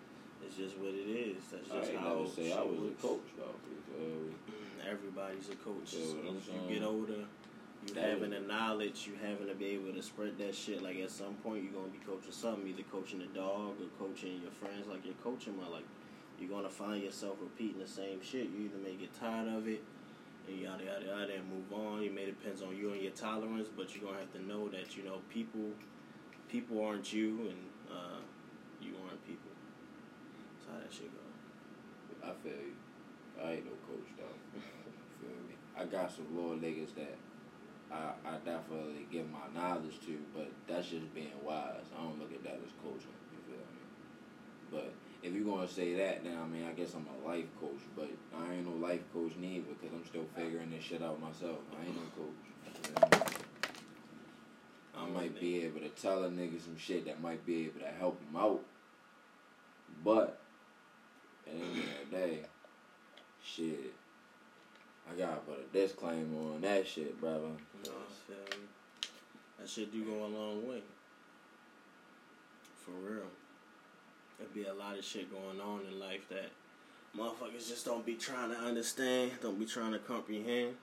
It's just what it is. That's I just ain't how never say I was a coach though. feel me? Mm, everybody's a coach. Yeah, As you get older, you That having is- the knowledge, you having to be able to spread that shit. Like at some point, you're gonna be coaching something, either coaching the dog or coaching your friends. Like you're coaching my like, you're gonna find yourself repeating the same shit. You either may get tired of it, and yada yada yada, and move on. It may depends on you and your tolerance, but you're gonna have to know that you know people, people aren't you, and uh, you aren't people. That's how that shit goes. I feel you. I ain't no coach though. Feel me? I got some little niggas that I I definitely give my knowledge to, but that's just being wise. I don't look at that as coaching. You feel me? But if you're gonna say that, then I mean, I guess I'm a life coach. But I ain't no life coach neither because I'm still figuring this shit out myself. I ain't no coach. You feel me? I might be able to tell a nigga some shit that might be able to help him out. But at the end of the day, shit, I gotta put a disclaimer on that shit, brother. No, I feel you. That shit do go a long way. For real. There'd be a lot of shit going on in life that motherfuckers just don't be trying to understand, don't be trying to comprehend.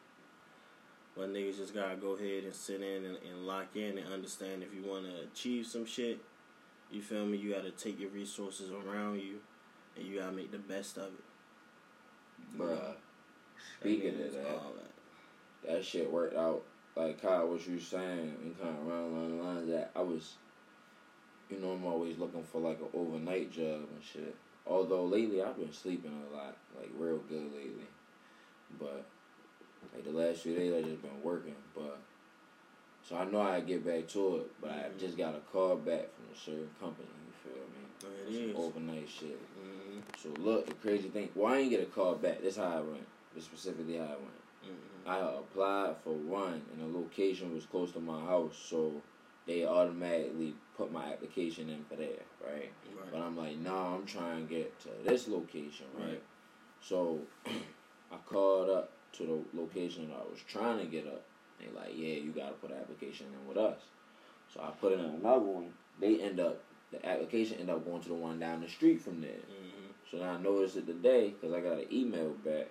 But niggas just gotta go ahead and sit in and, and lock in and understand if you want to achieve some shit. You feel me? You gotta take your resources around you, and you gotta make the best of it. Bruh. Speaking means of that, all that. that shit worked out. Like Kyle, what you saying, and kind of around along the lines that I was, you know, I'm always looking for like an overnight job and shit. Although lately I've been sleeping a lot, like real good lately. But like the last few days I just been working. But so I know I get back to it, but I Mhm. just got a call back from a certain company. You feel me? Oh, it is. overnight shit. Mhm. So look, the crazy thing. Well, I ain't get a call back. This how I went. This specifically how I went. Mhm. I applied for one, and the location was close to my house, so they automatically put my application in for there, right? But I'm like, nah, I'm trying to get to this location, right? Right. So I called up to the location I was trying to get up. They like, yeah, you gotta put an application in with us. So I put in another one. They end up the application end up going to the one down the street from there. Mhm. So then I noticed it today because I got an email back.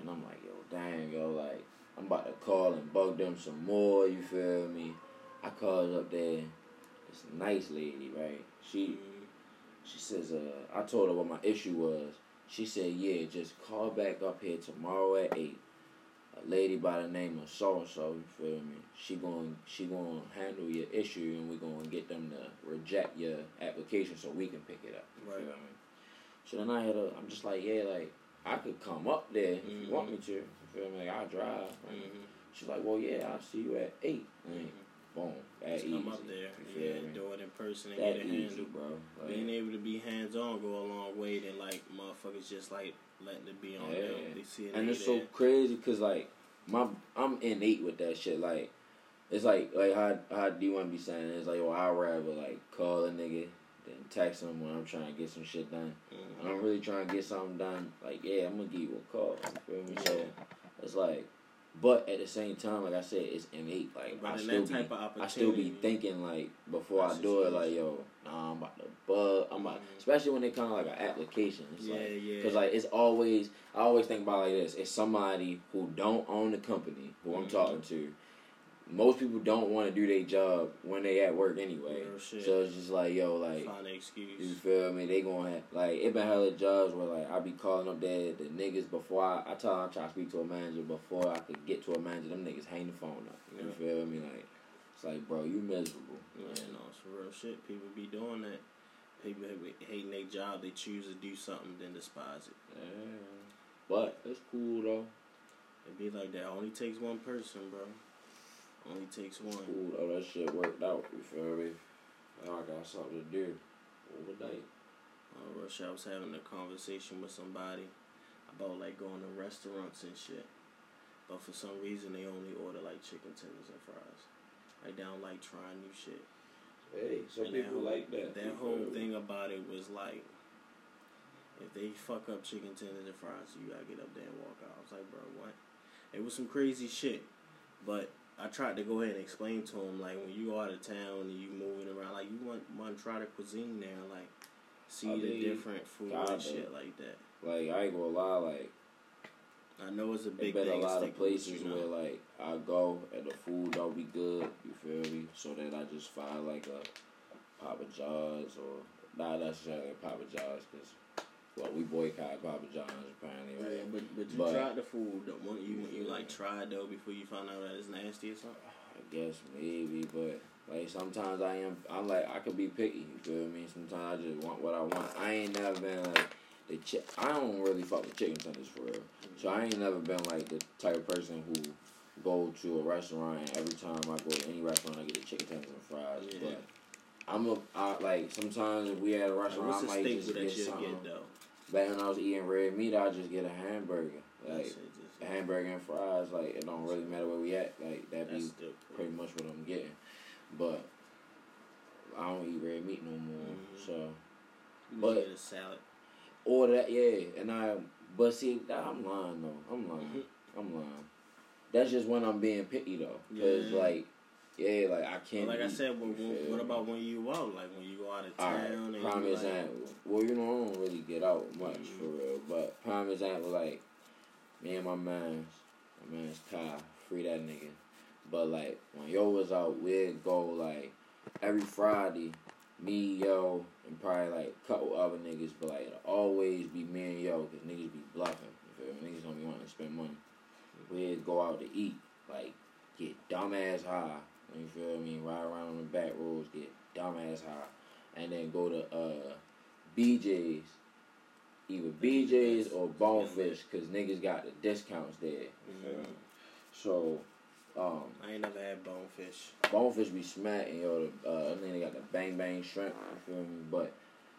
And I'm like, yo, dang, yo, like, I'm about to call and bug them some more, you feel me? I called up there. This nice lady, right? She Mhm. she says, uh, I told her what my issue was. She said, yeah, just call back up here tomorrow at 8. A lady by the name of so and so, you feel me? She going she going to handle your issue and we're going to get them to reject your application so we can pick it up. You Right. feel me? So then I had a, I'm just like, yeah, like, I could come up there if you want me to. You feel me? Like, I'll drive. Mhm. She's like, well, yeah, I'll see you at 8. Like, Mhm. Boom. That Just easy. come up there, yeah, do it in person and That get it easy, handled. bro. Like, Being able to be hands on go a long way than like motherfuckers just like letting it be on Yeah. them. They see it and it's so crazy because like my I'm innate with that shit. Like it's like like how how do you want to be saying? It's like well I'd rather like call a nigga than text him when I'm trying to get some shit done. Mhm. When I'm really trying to get something done, like yeah, I'm gonna give you a call. You feel me? So it's like, but at the same time, like I said, it's innate. Like But I still be I still be thinking like before I do it, like yo, nah, I'm about to bug. I'm about, Mhm. especially when they kind of like an application. It's Yeah, like, yeah. Cause like it's always, I always think about it like this: it's somebody who don't own the company who I'm Mhm. talking to. Most people don't want to do their job when they at work anyway. Real shit. So it's just like yo, like Find an excuse. you feel me? They gonna have like it been hella jobs where like I be calling up there the niggas before I I tell them I try to speak to a manager before I could get to a manager. Them niggas hang the phone up. You Yeah. feel me? Like it's like bro, you miserable. Yeah, no, it's real shit. People be doing that. People hating their job. They choose to do something, then despise it. Yeah. But it's cool though. It be like that. Only takes one person, bro. Only takes one. Cool though. That shit worked out. You feel me? Now I got something to do overnight. Uh, Rush, I was having a conversation with somebody about like going to restaurants and shit. But for some reason, they only order like chicken tenders and fries. Like they don't like trying new shit. Hey, some And people whole- like that. That whole thing about it was like, if they fuck up chicken tenders and fries, you gotta get up there and walk out. I was like, bro, what? It was some crazy shit, but I tried to go ahead and explain to him like when you go out of town and you moving around, like you want want to try the cuisine there, like see I the mean, different food and shit like that. Like I ain't gonna lie, like I know it's a big been a lot of places you know? where like I go and the food don't be good. You feel me? So then I just find like a Papa John's or not necessarily a Papa John's because well we boycott Papa John's apparently Yeah, right. but but you But- tried the food. The one you you like tried though before you found out that it's nasty or something. I guess maybe, but like sometimes I am. I'm like I could be picky. You feel me? Sometimes I just want what I want. I ain't never been like the chi- I don't really fuck with chicken tenders for real. So I ain't never been like the type of person who go to a restaurant and every time I go to any restaurant I get the chicken tenders and fries. Yeah. But I'm a I, like sometimes if we at a restaurant what's I the might staple just that get something. get though? Back when I was eating red meat, I just get a hamburger. Like a hamburger and fries. Like it don't really matter where we at. Like that be pretty much what I'm getting. But I don't eat red meat no more. Mhm. So but- just get a salad. order that, yeah. And I, but see, I'm lying though. I'm lying. Mhm. I'm lying. That's just when I'm being picky though, cause Yeah. like, yeah, like I can't. like I said, what, what, what about when you out? Like when you go out of town right, and prime you like. Well, you know, I don't really get out much Mhm. for real. But prime example, like me and my mans, My man's Kai, free that nigga. But like when yo was out, we'd go like every Friday, me, yo, and probably like a couple other niggas, but like it'll always be me and yo, cause niggas be bluffing. You feel me? Niggas don't be wanting to spend money. We'd go out to eat, like get dumbass high. You feel me? Ride around on the back roads, get dumbass high, and then go to uh BJ's, either BJ's or Bonefish, cause niggas got the discounts there. Me? So, um, I ain't never had bonefish. Bonefish be smacking, yo. The, uh, and then they got the bang bang shrimp. You feel me? But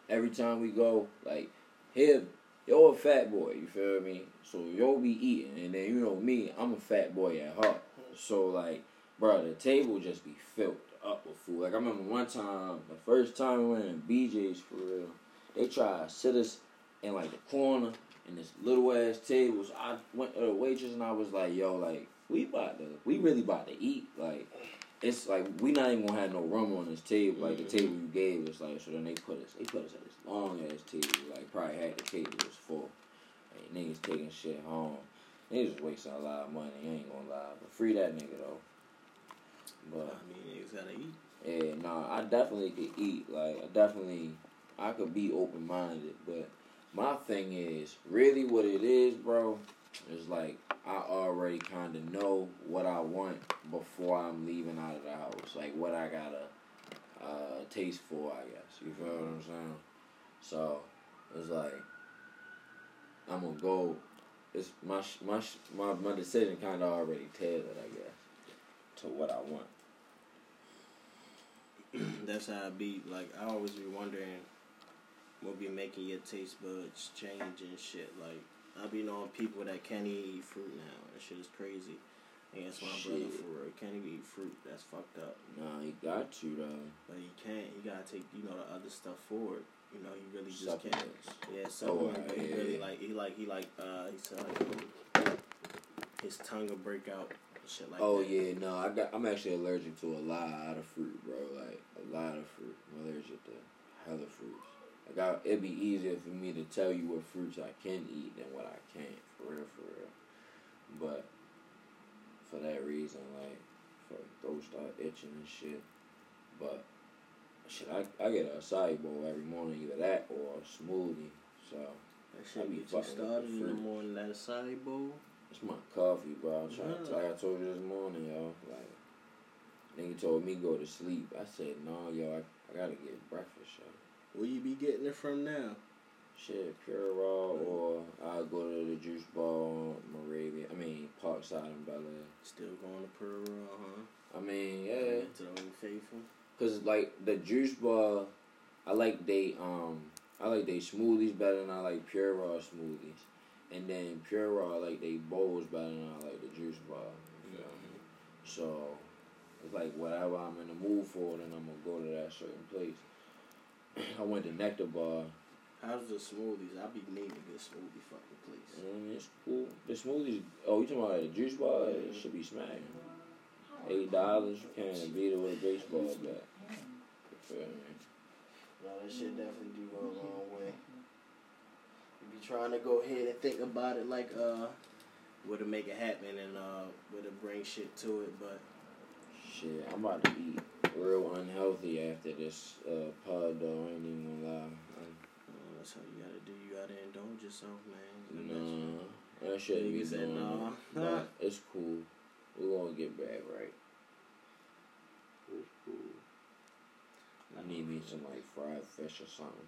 every time we go, like, here, yo a fat boy. You feel me? So yo be eating, and then you know me, I'm a fat boy at heart. So like, bro, the table just be filled up with food. Like I remember one time, the first time we went in BJ's for real, they tried to sit us in like the corner in this little ass table. So I went to the waitress and I was like, yo, like we about to, we really about to eat. Like it's like we not even gonna have no room on this table. Like the table you gave us, like so then they put us, they put us at this long ass table. Like probably had the table was full. Like, niggas taking shit home. Niggas wasting a lot of money. I ain't gonna lie, but free that nigga though. But I mean, niggas gotta eat. yeah, nah, I definitely could eat. Like, I definitely, I could be open minded. But my thing is, really what it is, bro, is like, I already kind of know what I want before I'm leaving out of the house. Like, what I gotta uh, taste for, I guess. You feel what I'm saying? So, it's like, I'm gonna go. It's my my my my decision kind of already tailored, I guess, to what I want. That's how I be. Like I always be wondering what be making your taste buds change and shit. Like I be knowing people that can't eat fruit now. That shit is crazy. And that's my brother for real. Can't even eat fruit. That's fucked up. Nah, he got you though. But he can't. He gotta take you know the other stuff forward. You know he really just can't. Yeah, Oh, supplement. he yeah, really yeah. like he like he like uh he said like his tongue will break out. Shit like oh that. yeah, no, I got. I'm actually allergic to a lot of fruit, bro. Like a lot of fruit. I'm allergic to hella fruits. Like I, it'd be easier for me to tell you what fruits I can eat than what I can't. For real, for real. But for that reason, like, for throat start itching and shit. But shit, I I get a acai bowl every morning, either that or a smoothie. So That I shit be get you started in the morning. That acai bowl. It's my coffee, bro. I'm trying to, like I told you this morning, yo. Like, nigga told me go to sleep. I said, no, yo, I, I gotta get breakfast, yo. Where you be getting it from now? Shit, Pure Raw, or I'll go to the Juice Bar Moravia. I mean, Parkside in Bel Air. Still going to Pure Raw, huh? I mean, yeah. To the Old Faithful. Cause like the Juice Bar, I like they um I like they smoothies better than I like Pure Raw smoothies, and then Pure Raw like they bowls better than I like the Juice Bar. you feel me? So it's like whatever I'm in the mood for, then I'm gonna go to that certain place. I went to Nectar Bar. How's the smoothies? I be needing a good smoothie fucking place. Mean, it's cool. The smoothies. Oh, you talking about the Juice Bar? It should be smacking. Eight dollars. You can't beat it with a baseball bat. You feel me? No, that shit definitely do go a long way. You be trying to go ahead and think about it like uh would it make it happen and uh would it bring shit to it, but Shit, I'm about to be real unhealthy after this uh, pod, though. I ain't even gonna lie. uh, that's how you gotta do. You gotta indulge yourself, man. I, nah, that shouldn't be Nigga said doing nah. it's cool. We're gonna get back right. It's cool. I need me some like fried fish or something.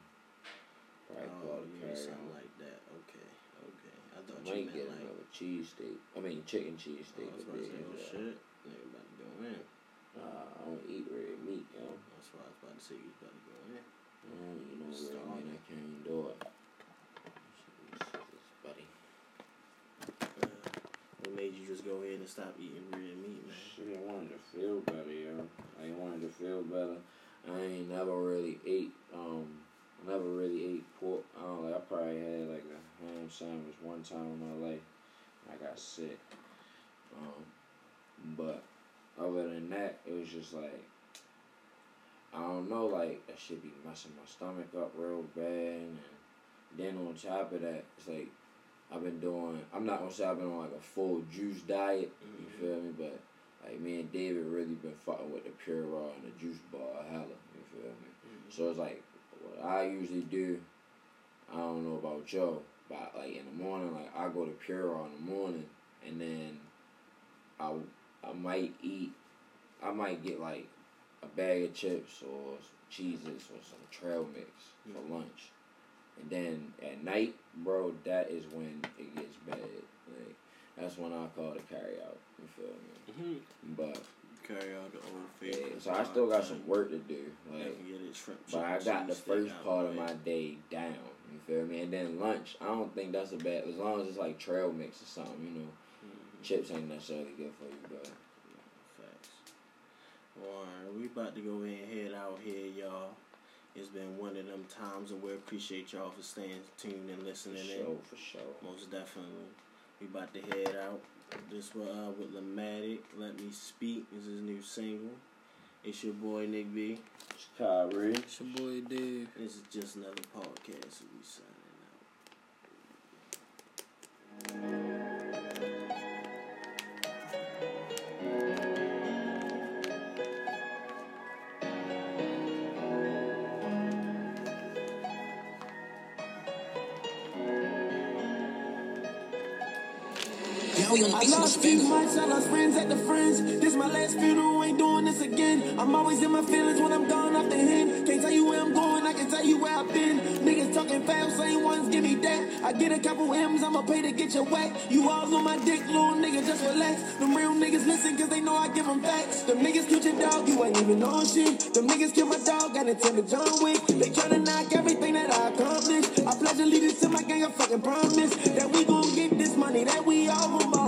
Probably Oh, call you mean carry something like that. Okay, okay. I thought I you might meant get like. another cheesesteak. I mean, chicken I cheesesteak. was about to say, oh shit. Nigga about to go in. Nah, I don't eat red meat, yo. That's why I was about to say you was about to go in. I don't eat no red Starving. meat. I can't even do it. Buddy. Uh, what made you just go ahead and stop eating red meat, man? Shit, I wanted to feel better, yo. I wanted to feel better. I ain't never really ate, um, I never really ate pork. I don't like, I probably had like a ham sandwich one time in my life. I got sick. Um, but other than that, it was just like, I don't know, like, that should be messing my stomach up real bad. And then on top of that, it's like, I've been doing. I'm not gonna say I've been on like a full juice diet. You feel me? But like me and David really been fucking with the pure raw and the juice bar hella. You feel me? So it's like I usually do. I don't know about y'all, but like in the morning, like I go to pure in the morning, and then I I might eat. I might get like a bag of chips or cheeses or some trail mix for lunch. And then at night, bro, that is when it gets bad. Like that's when I call the carry out. You feel me? Mhm. But Carry out the old yeah, so I still got some work to do. Like, get it shrimp but I got the first part of my day down. You feel me? And then lunch, I don't think that's a bad. As long as it's like trail mix or something, you know. Mhm. Chips ain't necessarily good for you, but Facts. Alright, we about to go ahead and head out here, y'all. It's been one of them times, and we appreciate y'all for staying tuned and for listening sure, in. for sure. Most definitely. We about to head out. This was uh, with Lamatic. Let Me Speak is his new single. It's your boy Nick B. It's Kyrie. It's your boy Dave. This is just another podcast. So we signing out. I lost few months, I lost friends at the friends. This my last funeral, ain't doing this again. I'm always in my feelings when I'm gone off the hen. Can't tell you where I'm going, I can tell you where I've been. Niggas talking fast, same ones give me that. I get a couple M's, I'ma pay to get your whack. You all on my dick, little nigga, just relax. Them real niggas listen, cause they know I give them facts. Them niggas killed your dog, you ain't even on shit. Them niggas killed my dog, got into the John Wick. They tryna knock everything that I accomplished. I pledge allegiance to my gang, I fucking promise that we gon' get this money, that we all gon'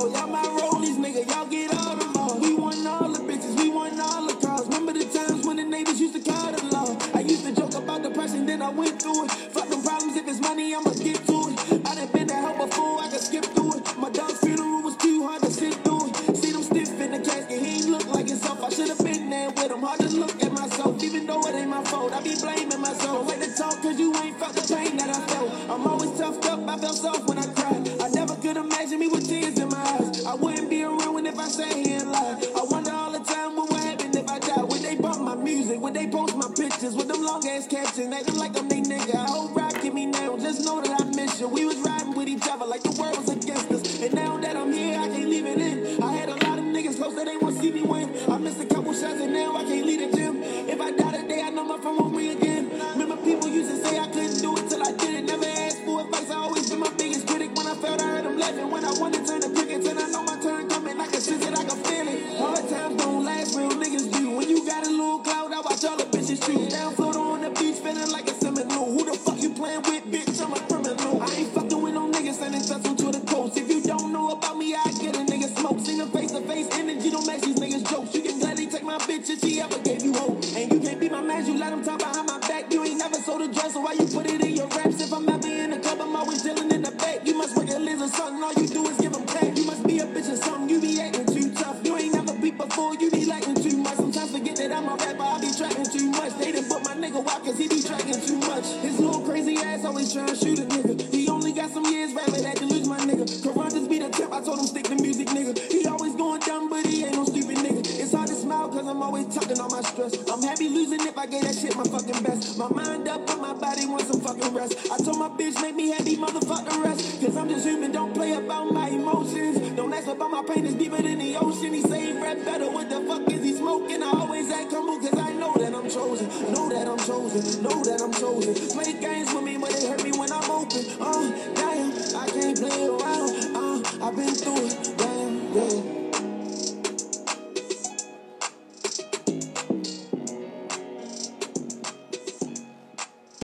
each other like the world was against us. And now that I'm here, I can't leave it in. I had a lot of niggas close that they want to see me win. I missed a couple shots and now I can't leave the gym. If I die today, I know my phone won't ring again. Remember people used to say I couldn't do it till I did it. Never asked for advice. I always been my biggest critic. When I felt I heard them laughing. When I wanted to